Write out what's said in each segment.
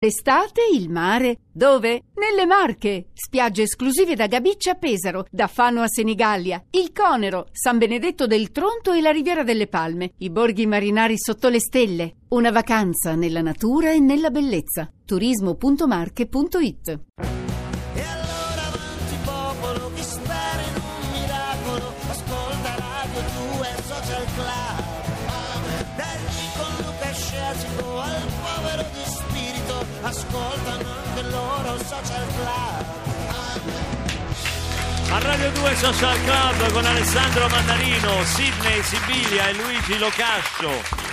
L'estate, il mare. Dove? Nelle Marche. Spiagge esclusive da Gabiccia a Pesaro, da Fano a Senigallia, il Conero, San Benedetto del Tronto e la Riviera delle Palme, i borghi marinari sotto le stelle. Una vacanza nella natura e nella bellezza. turismo.marche.it Ascoltano anche loro Social Club. A Radio 2 Social Club con Alessandro Mandarino, Sidney Sibilia e Luigi Locascio.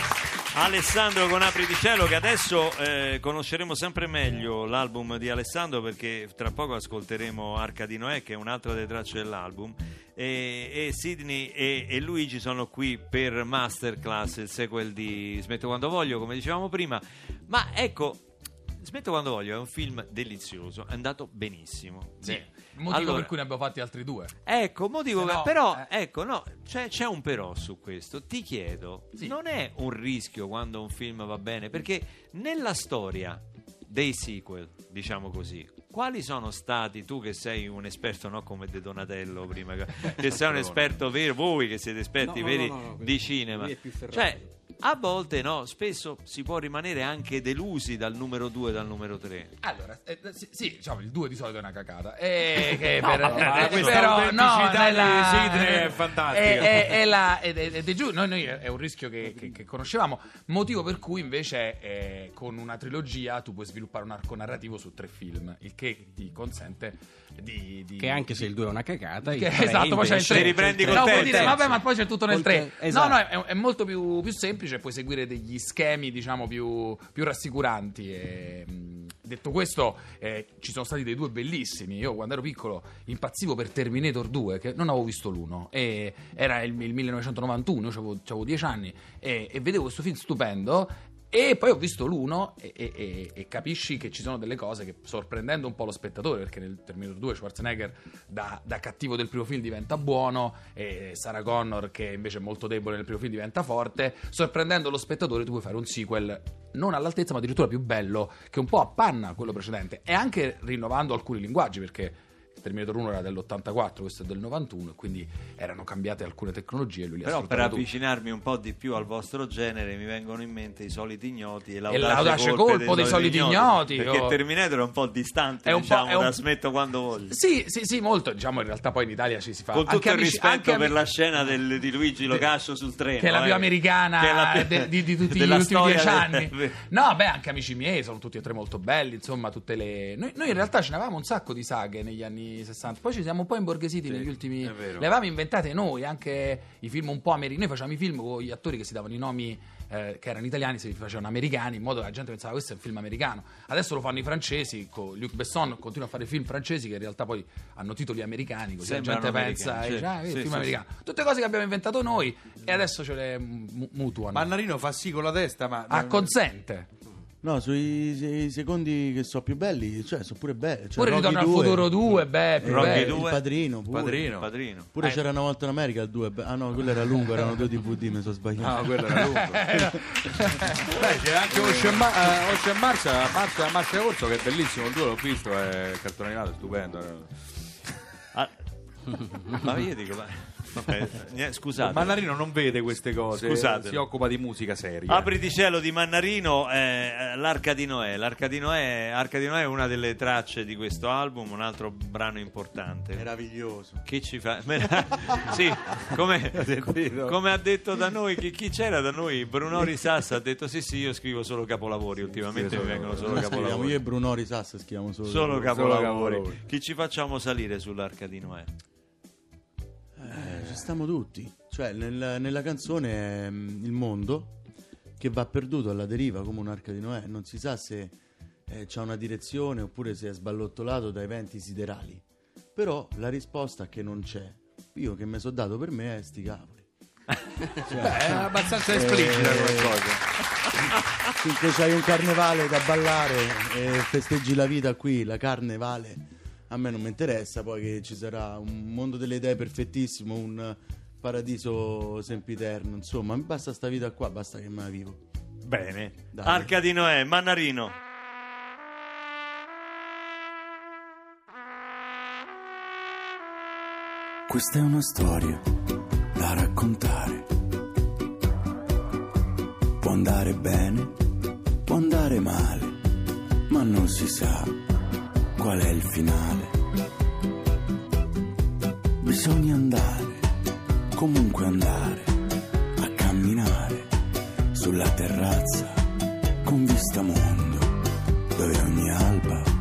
Alessandro con Apri di Cielo che adesso eh, conosceremo sempre meglio l'album di Alessandro perché tra poco ascolteremo Arca di Noè che è un'altra delle tracce dell'album. E, e Sidney e, e Luigi sono qui per Masterclass, il sequel di Smetto quando voglio come dicevamo prima. Ma ecco Smetto quando voglio è un film delizioso, è andato benissimo. Sì, Beh, il motivo allora- per cui ne abbiamo fatti altri due. Ecco, motivo che- no, però, eh. ecco, no, c'è, c'è un però su questo. Ti chiedo, Sì. non è un rischio quando un film va bene? Perché nella storia dei sequel, diciamo così, quali sono stati, tu che sei un esperto, no come De Donatello prima, che- sei un esperto vero, voi che siete esperti No, veri no, no, di cinema, cioè... A volte no, spesso si può rimanere anche delusi dal numero 2 e dal numero 3. Allora, eh, sì, sì, diciamo, il 2 di solito è una cacata. Eh, che No, per- ma eh, questa però, autenticità no, nella- di Sidney è fantastica. È, è- è la- è- ed è giù, noi, noi è un rischio che, che- che conoscevamo, motivo per cui invece eh, con una trilogia tu puoi sviluppare un arco narrativo su tre film, il che ti consente di... di- Che anche se il 2 è una cacata, il Che- esatto, poi c'è il invece- tre. Ti riprendi il col No, terzo. dire, vabbè, ma poi c'è tutto nel Col 3. te- esatto. No, no, è, è molto più, più semplice, puoi seguire degli schemi, diciamo, più, più rassicuranti. E, detto questo, eh, ci sono stati dei due bellissimi. Io quando ero piccolo impazzivo per Terminator 2, che non avevo visto l'uno, e era il, il 1991, io avevo 10 anni, e, e vedevo questo film stupendo. E poi ho visto l'uno e, e- e- capisci che ci sono delle cose che sorprendendo un po' lo spettatore, perché nel Terminator 2 Schwarzenegger da, da cattivo del primo film diventa buono e Sarah Connor che invece è molto debole nel primo film diventa forte, sorprendendo lo spettatore tu puoi fare un sequel non all'altezza ma addirittura più bello che un po' appanna quello precedente e anche rinnovando alcuni linguaggi perché Terminator 1 era dell'84, questo è del 91 e quindi erano cambiate alcune tecnologie e lui Però per avvicinarmi un po' di più al vostro genere mi vengono in mente i soliti ignoti e l'audace l'audace colpo dei soliti ignoti, perché o- Terminator è un po' distante È un po'- diciamo è un- da smetto quando voglio Sì, sì, sì, molto. Diciamo, in realtà poi in Italia ci si fa. con tutto il amici- rispetto per ami- la scena del- di Luigi Locascio sul treno che è la più eh, americana la de- di, di tutti gli ultimi dieci del- anni. No, beh, anche amici miei sono tutti e tre molto belli. Insomma, tutte le. Noi, noi in realtà ce ne avevamo un sacco di saghe negli anni 60. Poi ci siamo un po' imborghesiti Sì, negli ultimi. Le avevamo inventate noi, anche i film un po' americani. Noi facevamo i film con gli attori che si davano i nomi. eh, che erano italiani, si facevano americani in modo che la gente pensava questo è un film americano. Adesso lo fanno i francesi, con Luc Besson continua a fare film francesi che in realtà poi hanno titoli americani, così Sembrano la gente pensa sì. ah, Sì, film sì, americano. Tutte cose che abbiamo inventato noi e adesso ce le mu- mutuano. Mannarino fa sì con la testa, ma. Ah, consente. No, sui i secondi che sono più belli, cioè sono pure belli. Cioè, Pure Rocky Ritorno al 2, futuro 2, beh, più Rocky bello. 2. Il padrino, pure. Padrino. padrino Pure Eh. c'era una volta in America il 2. Ah no, quello era lungo, erano due DVD, mi sono sbagliato. No, quello era lungo. Beh, c'è anche Ocean, Ma- eh, Ocean Mars, a Mars, a Mars e Orso che è bellissimo, il 2 l'ho visto, è cartone animato, è stupendo. Ah, ma io dico ma, vabbè, niente, scusate Mannarino non vede queste cose, Scusatelo. si occupa di musica seria. Apri di cielo di Mannarino, eh, l'Arca di Noè. L'Arca di Noè, Arca di Noè è una delle tracce di questo album, un altro brano importante. Meraviglioso. Chi ci fa? sì, come, come ha detto da noi, chi, chi c'era da noi? Bruno Risassa ha detto sì sì io scrivo solo capolavori, ultimamente mi vengono solo capolavori. io e Bruno Risassa scriviamo solo. Solo capolavori. capolavori. Chi ci facciamo salire sull'Arca di Noè? Eh, ci stiamo tutti. Cioè, nel- nella canzone è mm, il mondo che va perduto alla deriva come un'arca di Noè. Non si sa se eh, c'ha una direzione oppure se è sballottolato da eventi siderali. Però la risposta che non c'è, io che mi sono dato per me è sti cavoli. Beh, è abbastanza esplicita Eh, come cosa. Finché c'hai un carnevale da ballare e festeggi la vita qui, la carne vale a me non mi interessa poi che ci sarà un mondo delle idee perfettissimo, un paradiso sempiterno, insomma, mi basta sta vita qua, basta che me la vivo. Bene. Dai. Arca di Noè, Mannarino. Questa è una storia da raccontare. Può andare bene, può andare male, ma non si sa qual è il finale. Bisogna andare, comunque andare, a camminare sulla terrazza con vista mondo, dove ogni alba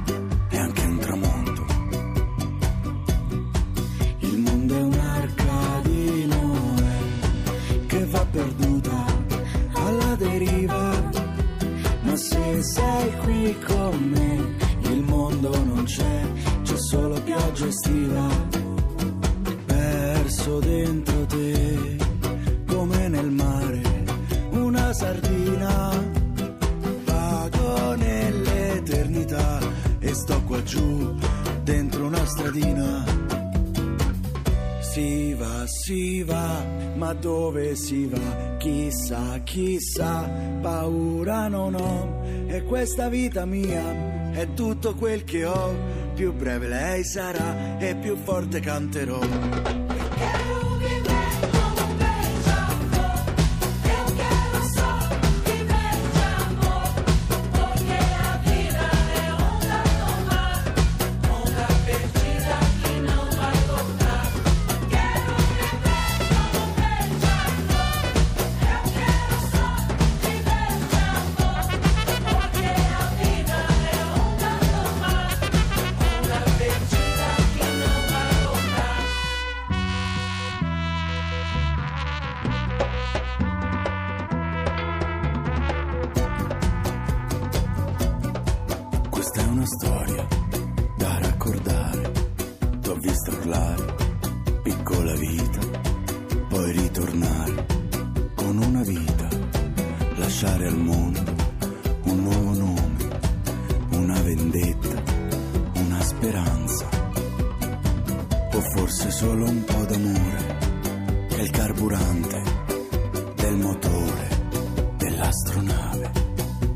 Si va, ma dove si va? Chissà, chissà, paura non ho. E questa vita mia è tutto quel che ho. Più breve lei sarà e più forte canterò. Forse solo un po' d'amore, è il carburante del motore dell'astronave.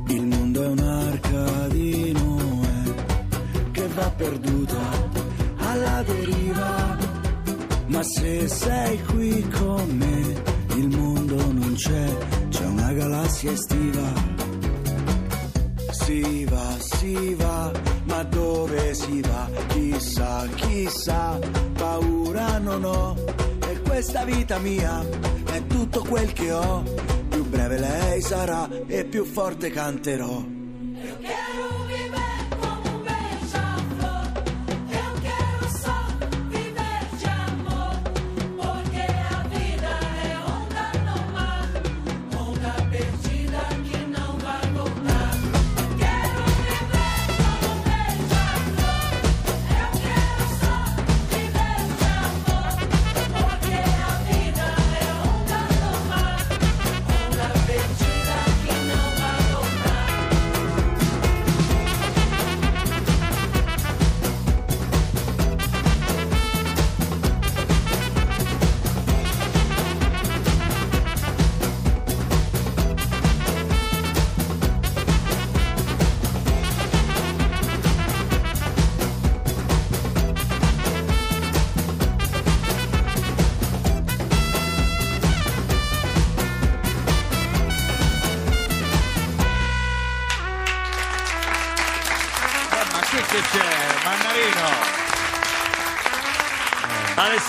Il mondo è un'arca di Noè che va perduta alla deriva. Ma se sei qui con me, il mondo non c'è, c'è una galassia estiva. Si va, si va, ma dove si va? Chissà, chissà, paura non ho. E questa vita mia è tutto quel che ho. Più breve lei sarà e più forte canterò.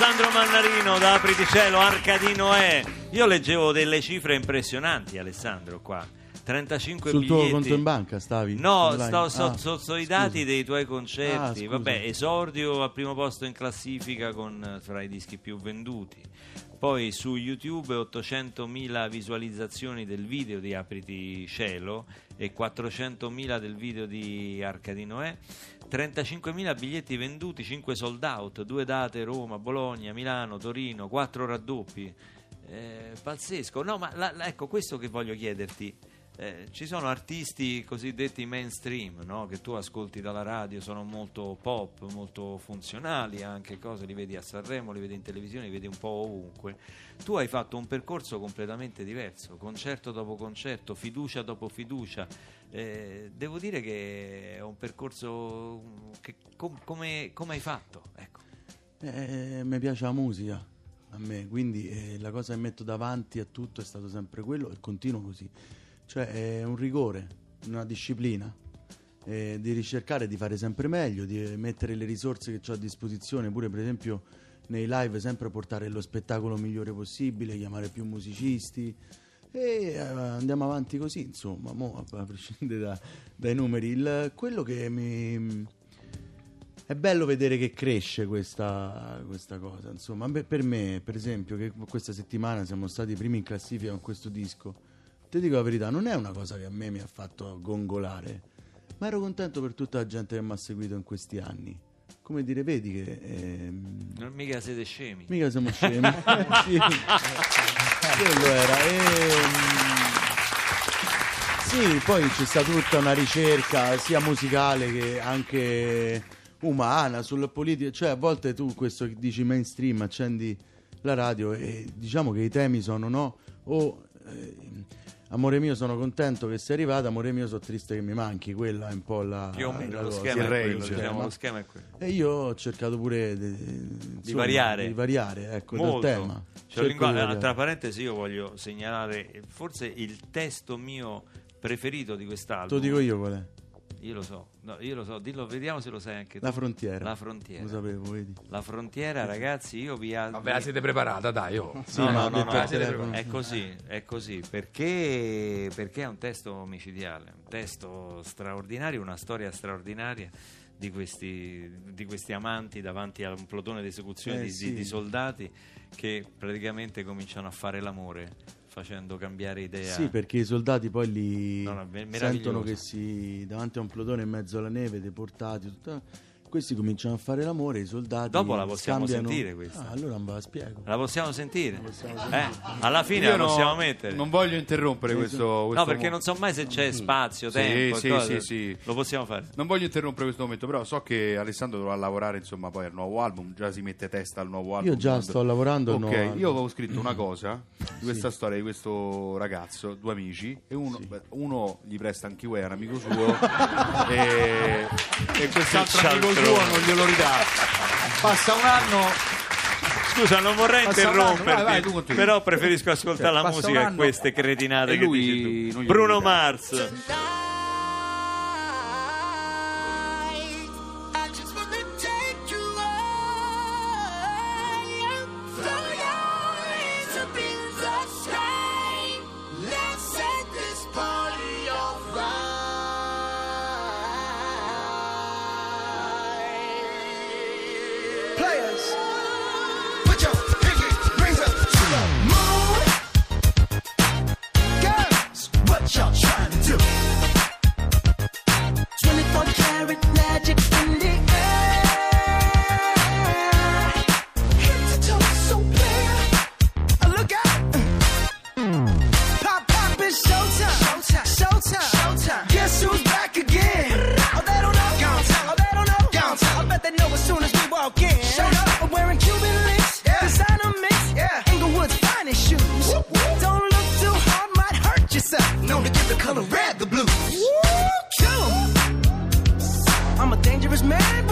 Alessandro Mannarino da Apriti Cielo, Arca di Noè. Io leggevo delle cifre impressionanti, Alessandro, qua. 35 Sul biglietti. tuo conto in banca stavi? No, Online? sto, so, Ah, so- so i dati dei tuoi Ah, concerti. scusa. Vabbè, esordio al primo posto in classifica con eh, fra i dischi più venduti. Poi su YouTube 800.000 visualizzazioni del video di Apriti Cielo e 400.000 del video di Arca di Noè. 35.000 biglietti venduti, 5 sold out, due date Roma, Bologna, Milano, Torino, 4 raddoppi. Eh, pazzesco. No, ma la- la- ecco questo che voglio chiederti. Eh, ci sono artisti cosiddetti mainstream no? che tu ascolti dalla radio, sono molto pop, molto funzionali anche, cose li vedi a Sanremo, li vedi in televisione, li vedi un po' ovunque. Tu hai fatto un percorso completamente diverso, concerto dopo concerto, fiducia dopo fiducia. Eh, devo dire che è un percorso che com- come, come hai fatto? Ecco. Eh, mi piace la musica a me, quindi eh, la cosa che metto davanti a tutto è stato sempre quello e continuo così. Cioè è un rigore, una disciplina. eh, di ricercare di fare sempre meglio, di mettere le risorse che ho a disposizione, pure per esempio nei live sempre portare lo spettacolo migliore possibile, chiamare più musicisti e eh, andiamo avanti così, insomma, mo, a prescindere da- dai numeri. Il- quello che mi... È bello vedere che cresce questa, questa cosa, insomma, per me, per esempio, che questa settimana siamo stati i primi in classifica con questo disco, ti dico la verità, non è una cosa che a me mi ha fatto gongolare, ma ero contento per tutta la gente che mi ha seguito in questi anni. Come dire, vedi che... ehm, Non mica siete scemi. Mica siamo scemi. sì. Quello era. Ehm, Sì, poi c'è stata tutta una ricerca sia musicale che anche umana sul politico. Cioè, a volte tu questo che dici mainstream, accendi la radio e diciamo che i temi sono no o eh, amore mio sono contento che sei arrivato, amore mio sono triste che mi manchi, quella è un po' la Più o meno la lo schema, quello, range, diciamo, lo schema è quello. e io ho cercato pure de- insomma, variare. di variare, ecco, Molto. dal tema. Cioè, lingua- di variare. tra parentesi io voglio segnalare forse il testo mio preferito di quest'album. Te lo dico io qual è? Io lo so, no, io lo so, dillo, vediamo se lo sai anche tu. La frontiera. La frontiera. Lo sapevo, vedi. La frontiera, ragazzi, io vi ha- Vabbè, la siete preparata, dai. Oh. Sì, no, no, no, no, telefono. è così, è così, perché, perché è un testo omicidiale, un testo straordinario, una storia straordinaria di questi, di questi amanti davanti a un plotone di esecuzione Eh, di, di- sì. di soldati che praticamente cominciano a fare l'amore facendo cambiare idea. Sì, perché i soldati poi li No, no, sentono che si davanti a un plotone in mezzo alla neve, deportati, tutta- questi cominciano a fare l'amore, i soldati Dopo la possiamo scambiano- sentire questa. Ah, allora non ve la spiego. La possiamo sentire? possiamo Eh? Alla fine Io la no- possiamo mettere. Non voglio interrompere questo, No, questo perché mo- non so mai se c'è spazio, Sì, tempo. sì, cose. sì, sì. Lo possiamo fare. Non voglio interrompere questo momento, però so che Alessandro dovrà lavorare insomma poi al nuovo album, già si mette testa al nuovo album. Io già sto lavorando al Ok, io avevo scritto una cosa di questa storia di questo ragazzo, due amici, e uno, beh, uno gli presta anche lui, è un amico suo, e, e quest'altro amico Suo non glielo ridà. Passa un anno, Scusa, non vorrei interromperti, vai, vai, però preferisco ascoltare Cioè, la musica anno queste cretinate che lui dici tu. Bruno. Mars.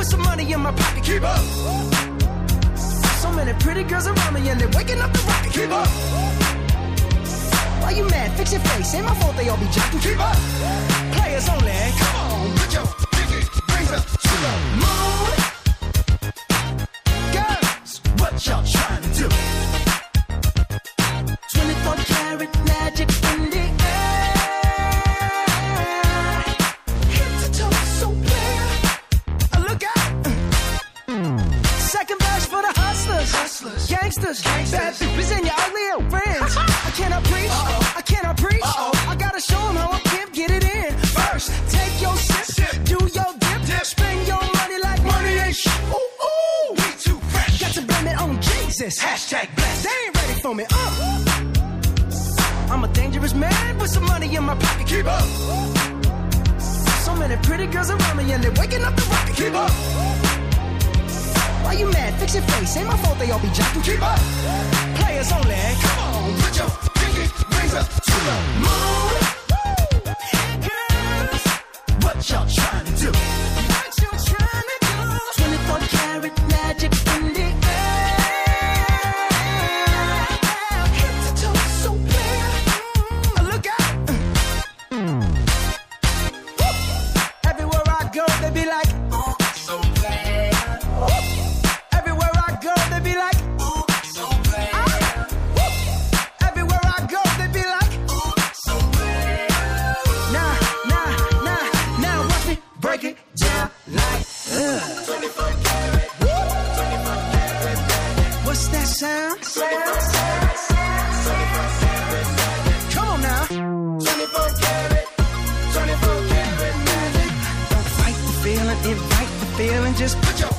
With some money in my pocket. Keep up. So many pretty girls around me and they're waking up the rocket. Keep up. Why you mad? Fix your face. Ain't my fault they all be jacking. Keep up. Players only. Come on, put your pinky rings up to the moon. Girls, what y'all They ain't ready for me. Uh. I'm a dangerous man with some money in my pocket. Keep up. So many pretty girls around me and they're waking up the rocket. Keep up. Why you mad? Fix your face. Ain't my fault they all be jacking. Keep up. Players only. Come on, put your pinky rings up to the moon. Right, the feeling just put your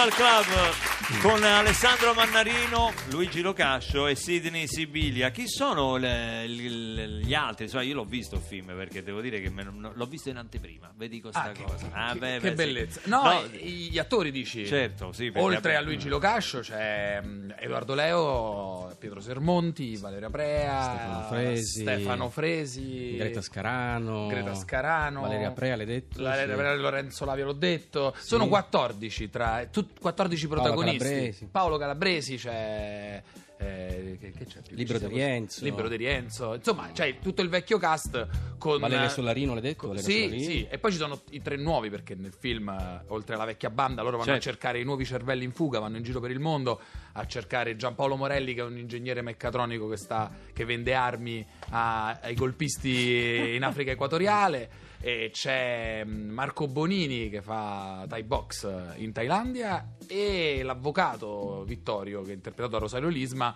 Social Club con Alessandro Mannarino, Luigi Locascio e Sidney Sibilia. Chi sono le- le- gli altri? Insomma, io l'ho visto il film perché devo dire che me lo- l'ho visto in anteprima. Vedi questa Ah, che- cosa. Ah, che, beh, che beh, sì. bellezza. No, gli attori dici? Certo, sì, Oltre a Luigi Locascio c'è mm, Edoardo Leo, Pietro Sermonti, Valeria Prea, Stefano Fresi, Stefano Fresi, Greta Scarano, Greta Scarano, Valeria Prea, l'hai detto? Valeria Sì. Prea, Lorenzo Lavio l'ho detto. Sono 14 tra tut- 14 Paolo protagonisti. Calabresi. Paolo Calabresi c'è eh, che, che Ci di Rienzo. Libero di Rienzo. Insomma, c'è tutto il vecchio cast con Valeria Solarino, l'hai detto? Valeria sì, Solarino? sì, e poi ci sono i tre nuovi perché nel film, eh, oltre alla vecchia banda, loro vanno Certo. a cercare i nuovi cervelli in fuga, vanno in giro per il mondo a cercare Giampaolo Morelli, che è un ingegnere meccatronico che, sta, che vende armi a- ai golpisti in Africa equatoriale. E c'è mm, Marco Bonini che fa Thai box eh, in Thailandia e l'avvocato Vittorio che è interpretato da Rosario Lisma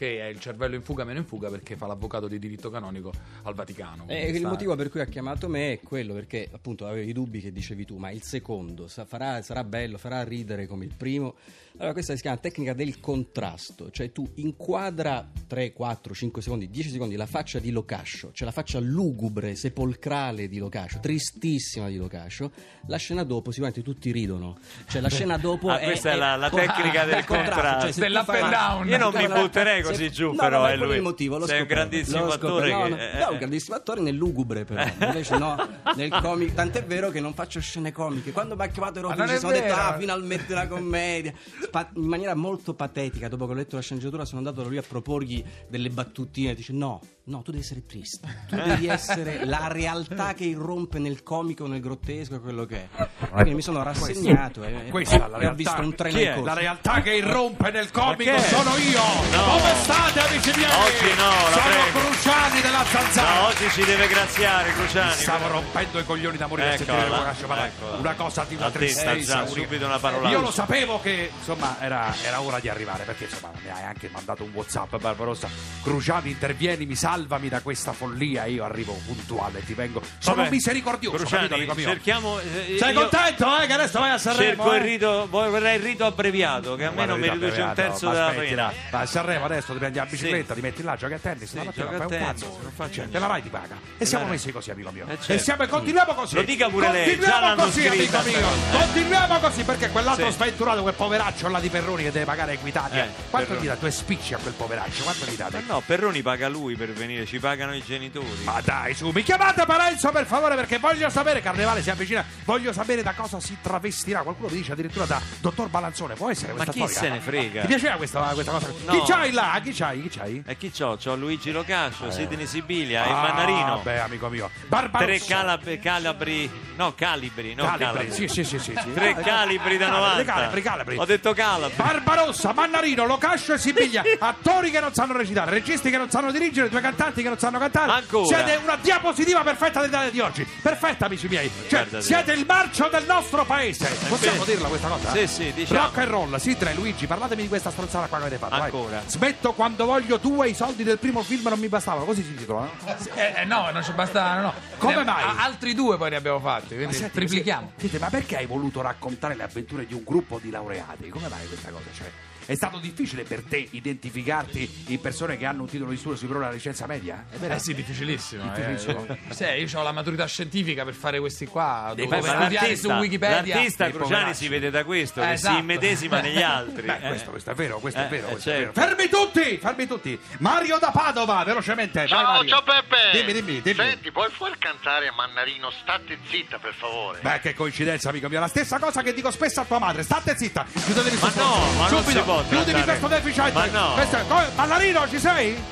che è il cervello in fuga meno in fuga perché fa l'avvocato di diritto canonico al Vaticano. Eh, il motivo per cui ha chiamato me è quello perché appunto avevi i dubbi che dicevi tu, ma il secondo sa- farà- sarà bello, farà ridere come il primo. Allora questa si chiama tecnica del contrasto, cioè tu inquadra 3, 4, 5 secondi, 10 secondi la faccia di Locascio, cioè la faccia lugubre, sepolcrale di Locascio, tristissima di Locascio, la scena dopo sicuramente tutti ridono, cioè la scena dopo Ah, è... questa è la- la con- tecnica del contrasto. cioè, se tu Dell'up and down. Io non mi butterei se- così giù, no, però, no, è lui. il motivo. Lo Sei un grandissimo l'ho attore che- No, no, eh, no, eh. un grandissimo attore nel lugubre, però. Invece no, nel comico. Tant'è vero che non faccio scene comiche. Quando mi ha chiamato ero Ma non felice, è ho detto, ah, finalmente una commedia. Spa- in maniera molto patetica, dopo che ho letto la sceneggiatura, sono andato da lui a proporgli delle battutine. Dice, no, no, tu devi essere triste. Tu devi essere la realtà che irrompe nel comico, nel grottesco, quello che è. Quindi mi sono rassegnato e, Questa è la e ho realtà. visto un treno Chi in è? corsa. La realtà che irrompe nel comico sono io! No. Come state amici miei? Oggi no, la Sono prego. Cruciani della zanzara! No, oggi ci deve graziare, Cruciani. Stavo rompendo i coglioni da morire a Eccola, Locascio parlare. Una cosa di una A tristezza. subito una parola. Io lo sapevo che insomma era, era ora di arrivare perché insomma mi hai anche mandato un whatsapp Barbarossa Cruciani intervieni mi salvami da questa follia io arrivo puntuale ti vengo sono Vabbè, misericordioso capito, Cruciani, amico mio? cerchiamo. eh, sei io contento eh che adesso vai a Sanremo Cerco eh? il rito, vorrei il rito abbreviato, che almeno mi Guarda, riduce un terzo della pena. Ma a Sanremo adesso ti prendi la bicicletta, ti metti là, giochi a tennis, la mattina fai un cazzo. non faccio Cioè, niente. te la vai ti paga. E siamo la- messi così, amico mio. Eh, E certo. siamo, continuiamo così. Lo dica pure lei, già Continuiamo così, amico mio. eh. Continuiamo così perché quell'altro Sì. sventurato, quel poveraccio là di Perroni che deve pagare Equitalia. Eh, Quanto Perroni. gli dà? Due spicci a quel poveraccio, quanto gli Ma date? no, Perroni paga lui per venire, ci pagano i genitori. Ma dai, su, mi chiamate Parenzo per favore perché voglio sapere, Carnevale si avvicina, voglio sapere da cosa si travestirà. Qualcuno mi dice addirittura da Dottor Balanzone, può essere Ma questa chi storica? se ne frega? Ti piaceva questa, questa cosa? No. Chi c'hai là? Chi c'hai? Chi c'hai? E chi c'ho? C'ho Luigi Locascio, Sidney Sibilia e Ah, Mannarino. Beh, amico mio. Tre Barbarossa. calab- calabri, no, calibri, no Calibri, calabri. sì, sì, sì, sì, sì. Tre Ah, calibri da calibri, 90. Calibri, calibri. Ho detto calabri. Barbarossa, Mannarino, Locascio e Sibiglia, attori che non sanno recitare, registi che non sanno dirigere, due cantanti che non sanno cantare. Ancora. Siete una diapositiva perfetta dell'Italia di oggi. Perfetta, amici miei. Cioè, Guardate. siete il marcio del nostro paese. Possiamo vero. dirla questa cosa? Sì, sì, diciamo. Rock and roll, Sidra e Luigi, parlatemi di questa stronzata qua che avete fatto. vai. Ancora. Smetto quando voglio tu e i soldi del primo film non mi bastavano, così si intitola, no? Eh, eh, no, non ci bastano, no. Come mai? a- altri due poi ne abbiamo fatti, quindi Senti, triplichiamo. Senti, ma perché hai voluto raccontare le avventure di un gruppo di laureati? Come mai questa cosa? Cioè, è stato difficile per te identificarti in persone che hanno un titolo di studio superiore alla licenza media? Vero? Eh sì, difficilissimo. Difficilissimo. Eh, sì, io ho la maturità scientifica per fare questi qua. Devi Devo studiare su Wikipedia. l'artista Cruciani si vede da questo, Eh, che esatto. si immedesima negli altri. Beh, eh. questo, questo è vero, questo Eh, è vero. eh, questo è vero. certo. Fermi tutti, fermi tutti. Mario da Padova, velocemente. vai, Ciao, Mario. ciao Peppe! Dimmi, dimmi, dimmi. Senti, puoi far cantare a Mannarino State zitta, per favore? Beh, che coincidenza, amico mio. La stessa cosa che dico spesso a tua madre. State zitta. Chiudetevi Ma no, ma non Subito. si può Chiudimi trattare- questo deficit. Ma no. Questo come- Ballarino, ci sei?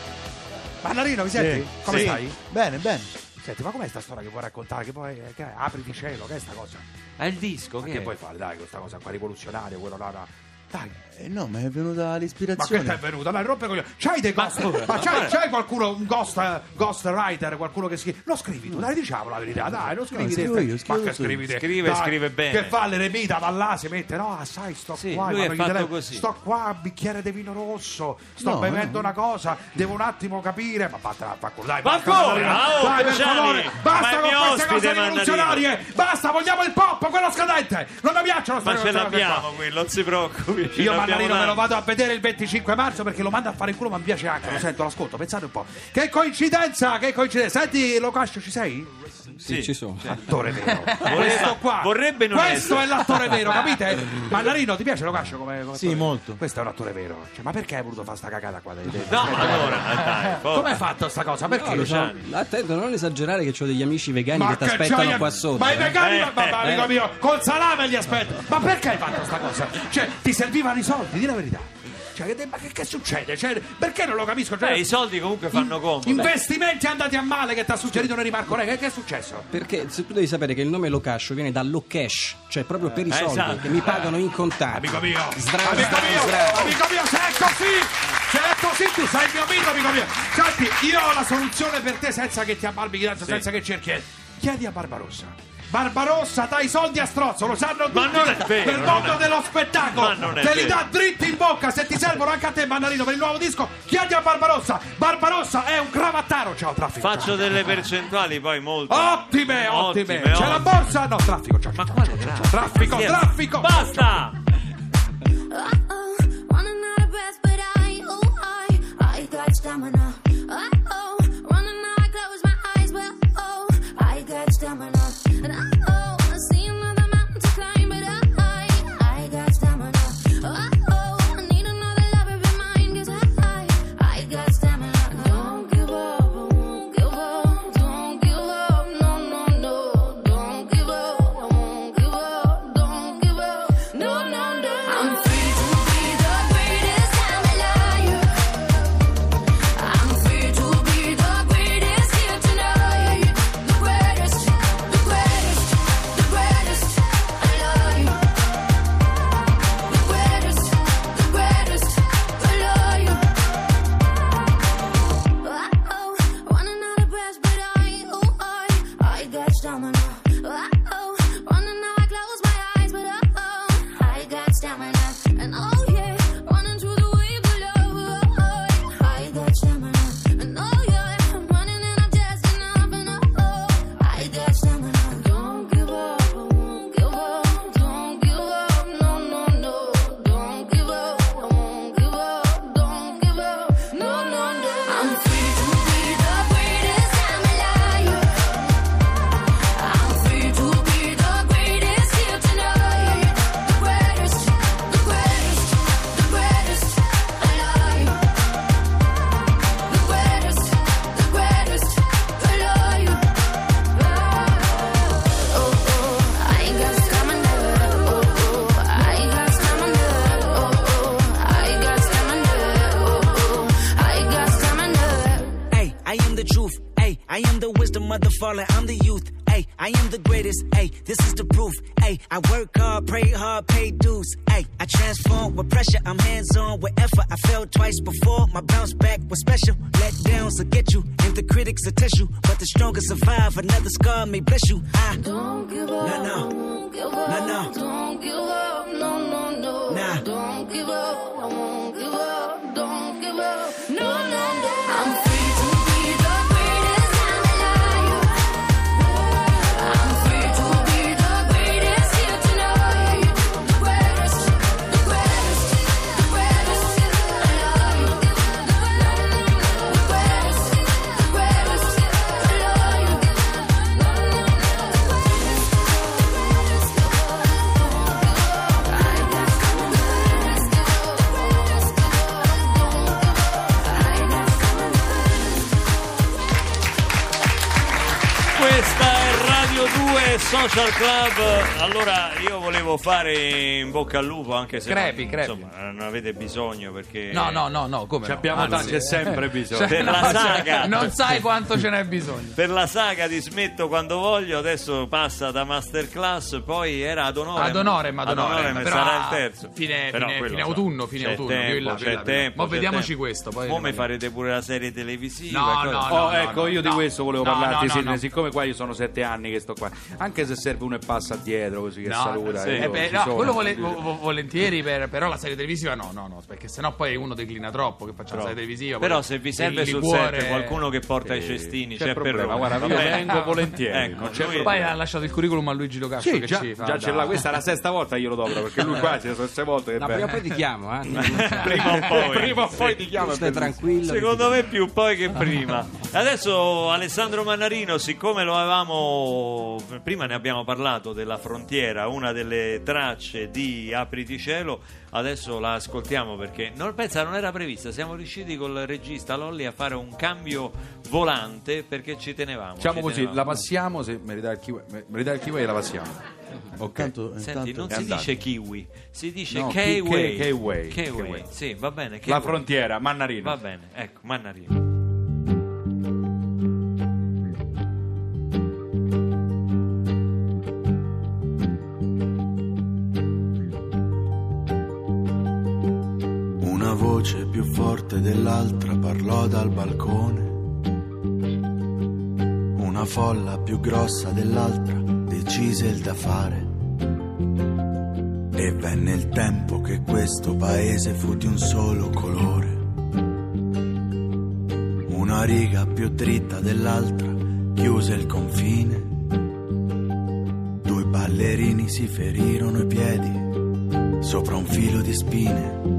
Ballarino, mi senti? Sì, Come sì. stai? Bene, bene. Senti, ma com'è sta storia che vuoi raccontare? Che poi eh, che è? apri di cielo, che è sta cosa? È il disco, Ma che che puoi fare? Dai, questa cosa qua rivoluzionaria, quello là. là. Dai. Eh, no, ma è venuta Ma che l'ispirazione. ti è venuto? Dai, rompe coglioni. C'hai dei ghost? Ma- Ma, c'hai, c'hai qualcuno, un ghost, ghost writer, qualcuno che scrive? Lo scrivi tu, dai, diciamo la verità, dai, non scrivi No, te. scrivo io, Ma che scrivi te? Scrive, Dai, scrive bene. Che fa l'eremita, va là, si mette, no, sai, sto Sì, qua, lui è ma fatto tele- così. sto qua, bicchiere di vino rosso, sto No, bevendo no. una cosa, devo un attimo capire, ma vattene a fa culo, dai, Ma basta, ancora? Mannarino. Oh, dai, per favore, ma basta con queste cose rivoluzionarie, basta, vogliamo il pop, quello scadente, non mi piacciono Ma queste ce l'abbiamo qui, non si preoccupi. Io Mannarino me lo vado a vedere il 25 marzo perché lo manda a fare in culo, ma mi piace anche, lo sento, l'ascolto, pensate un po'. Che coincidenza, che coincidenza. Senti, Locascio, ci sei? Sì, ci sono. Attore vero. Questo qua. vorrebbe non Questo essere. è l'attore vero, capite? Mannarino, ti piace Locascio come, come Sì, attore? molto. Questo è un attore vero. Cioè, ma perché hai voluto fare sta cagata qua? Dai, dai, No, ma dai. allora, eh, dai. Come hai fatto sta cosa? Perché? No, lo so. Cruciani. Attento, non esagerare che ho degli amici vegani che ti aspettano qua sotto. Ma i eh. vegani, Eh, ma, ma- ma, eh. amico mio, col salame li aspetto. Ma perché hai fatto sta cosa? Cioè, ti servivano i soldi, di la verità. Cioè, che, ma che, che succede? Cioè, perché non lo capisco? Cioè, Beh, i soldi comunque fanno comodo. Investimenti andati a male che ti ha suggerito Neri Marco Re, che, che è successo? Perché se tu devi sapere che il nome Locascio viene da Locash, cioè proprio per i Eh, soldi esatto. che mi pagano in contanti. Amico mio, Sdra- amico sdra- mio, sdra- amico mio, se è così, se è così tu sei il mio amico, amico mio. Senti, io ho la soluzione per te senza che ti abbarbi, senza che cerchi. Chiedi a Barbarossa. Barbarossa dà i soldi a strozzo, lo sanno tutti Ma non è vero, nel mondo è- dello spettacolo. Ma non è Te li dà dritti in bocca, se ti servono anche a te, Mannarino, per il nuovo disco, chiedi a Barbarossa. Barbarossa è un cravattaro, ciao traffico. Faccio ciao. delle percentuali poi molto. Ottime, ottime. Ottime, C'è la borsa? No, traffico, ciao. Ma ciao, quale ciao, ciao, traffico? Traffico, Sì, traffico. Basta! Uh-oh, running Another bless you. I Don't give up. No, no. Won't give up. No, no. Don't give up. No, no, no. Nah. Don't give up. I won't give up. Don't give up. No, no, no. I'm Social Club, allora io volevo fare in bocca al lupo anche se Crepi, non, crepi. insomma, non avete bisogno perché No, no, no, no, come Ci no? abbiamo Anzi, tanto, c'è sempre bisogno. Per no, la cioè, saga. Non sai quanto ce n'è bisogno. per la saga di Smetto quando voglio, adesso passa da masterclass, poi era ad onore. Ad onorem, ad onorem, però sarà il terzo. fine- Però fine- fine autunno, fine C'è autunno, tempo, là, più c'è là, più in là. tempo. C'è vediamoci tempo. questo, poi parliamo. farete pure la serie televisiva. No, e cose- no, Oh, no, ecco, no, io di no. questo volevo No, parlarti, no, no, no. siccome qua io sono sette anni che sto qua, anche se serve uno e passa dietro così che No, saluta. sì. io Eh beh, no, sono. quello vole- vo- vo- volentieri, per- però la serie televisiva no, no, no, perché sennò poi uno declina troppo che faccia la serie televisiva. Però se vi serve sul set qualcuno che porta i Sì, cestini, c'è c'è, problema, guarda, va io bene? vengo volentieri, Ecco, c'è Poi ha lasciato il curriculum a Luigi Locascio Sì, che già, ci fa già ce l'ha, questa è la sesta volta che glielo do però, perché lui qua ci sono sei volte che No, prima o poi ti chiamo, eh. Prima o poi. Prima o poi ti chiamo Stai tranquillo. Secondo me più poi che prima. Adesso Alessandro Mannarino, siccome lo avevamo prima ne abbiamo parlato della frontiera, una delle tracce di Apriti cielo, adesso la ascoltiamo perché non pensa non era prevista, siamo riusciti col regista Lolli a fare un cambio volante perché ci tenevamo. Diciamo ci così, tenevamo. la passiamo, se merita il kiwi, il kiwi la passiamo. Ok. Intanto, Senti, non si andato. dice kiwi, si dice No, K-Way. K-Way. K-Way. K-Way. Sì, va bene. La K-Way. frontiera, Mannarino. Va bene, ecco, Mannarino. Parlò dal balcone. Una folla più grossa dell'altra decise il da fare. E venne il tempo che questo paese fu di un solo colore. Una riga più dritta dell'altra chiuse il confine. Due ballerini si ferirono i piedi sopra un filo di spine.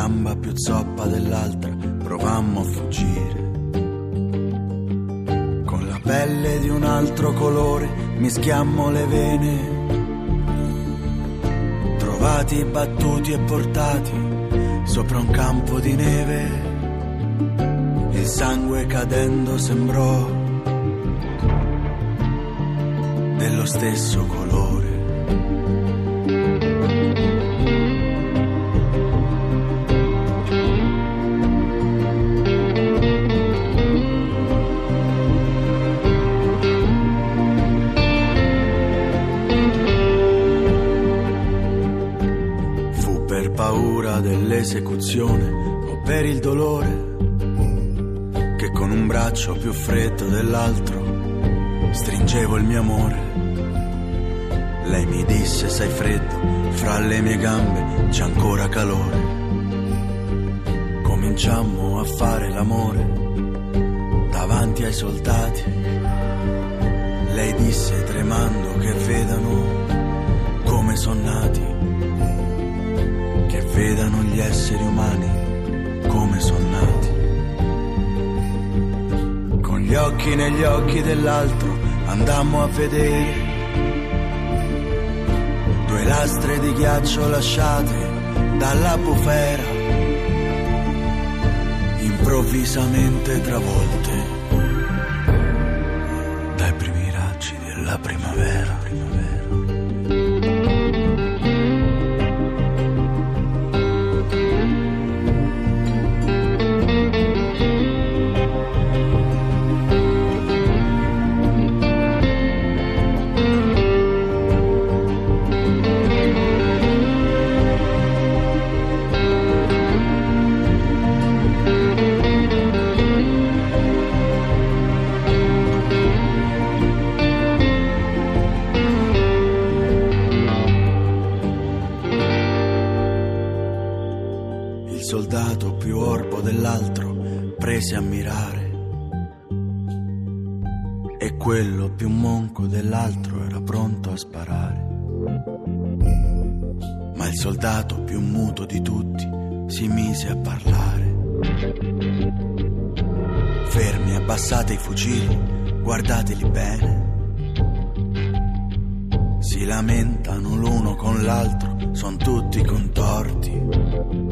Gamba più zoppa dell'altra provammo a fuggire. Con la pelle di un altro colore mischiammo le vene. Trovati, battuti e portati sopra un campo di neve. Il sangue cadendo sembrò dello stesso colore. Paura dell'esecuzione o per il dolore che con un braccio più freddo dell'altro stringevo il mio amore. Lei mi disse sei freddo, fra le mie gambe c'è ancora calore. Cominciammo a fare l'amore davanti ai soldati. Lei disse tremando che vedano come sono nati vedano gli esseri umani come sono nati. Con gli occhi negli occhi dell'altro andammo a vedere due lastre di ghiaccio lasciate dalla bufera, improvvisamente travolte dai primi raggi della primavera. Prese a mirare e quello più monco dell'altro era pronto a sparare. Ma il soldato più muto di tutti si mise a parlare. Fermi, abbassate i fucili, guardateli bene. Si lamentano l'uno con l'altro, son tutti contorti.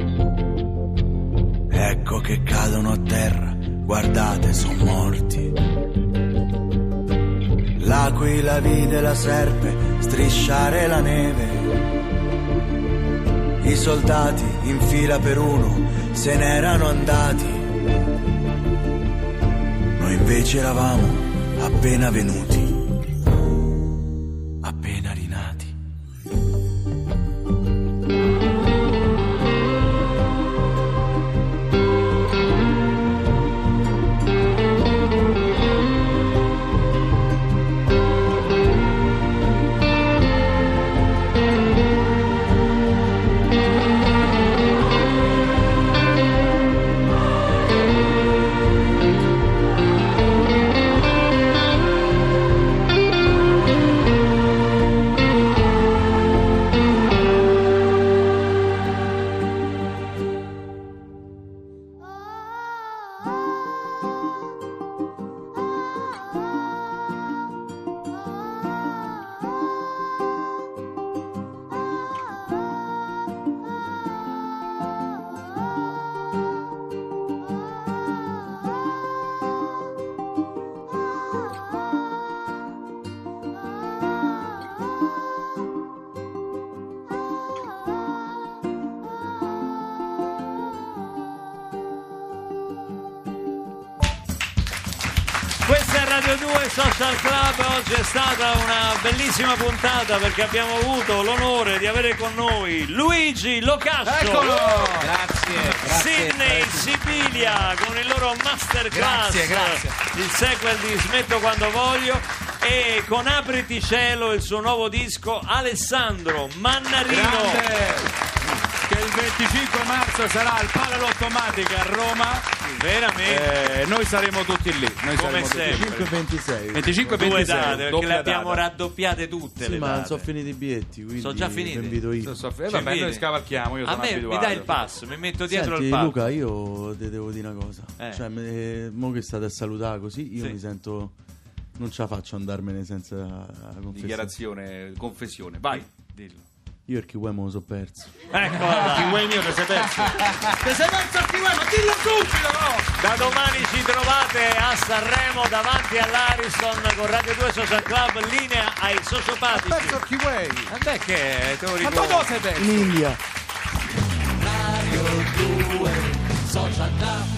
Ecco che cadono a terra, guardate, son morti. L'aquila vide la serpe strisciare la neve. I soldati in fila per uno se n'erano andati. Noi invece eravamo appena venuti, puntata perché abbiamo avuto l'onore di avere con noi Luigi Locascio. Eccolo! Grazie, grazie. Sydney Sibilia con il loro masterclass Grazie, grazie. il sequel di Smetto quando voglio e con Apriti cielo il suo nuovo disco Alessandro Mannarino Grande! Che il 25 marzo sarà al Paralottomatica a Roma. veramente Eh, noi saremo tutti lì. Noi Come saremo sempre. 25-26. 25 e due 26. date perché doppia le abbiamo data. raddoppiate tutte Sì, le ma non date. sono finiti i biglietti, quindi Sono già finiti? vi invito io. So- so- eh, Ci vabbè, noi scavalchiamo, io a sono me abituato. mi dai il passo mi metto dietro Senti, il palco Luca, io ti devo dire una cosa. Eh. Cioè, me- mo che state a salutare così, io Sì. mi sento. Non ce la faccio andarmene senza confessare. Dichiarazione, confessione. Vai. dillo Io il kiwi me lo so perso. eccola Chi vuoi mio che sei perso? Ti sei perso il kiwi, ma dillo subito, no! Da domani ci trovate a Sanremo davanti all'Ariston con Radio 2 Social Club, linea ai sociopatici. Perso il kiwi! Ma te che te lo Ma ricordo? dove sei perso? In India. Radio 2 Social Club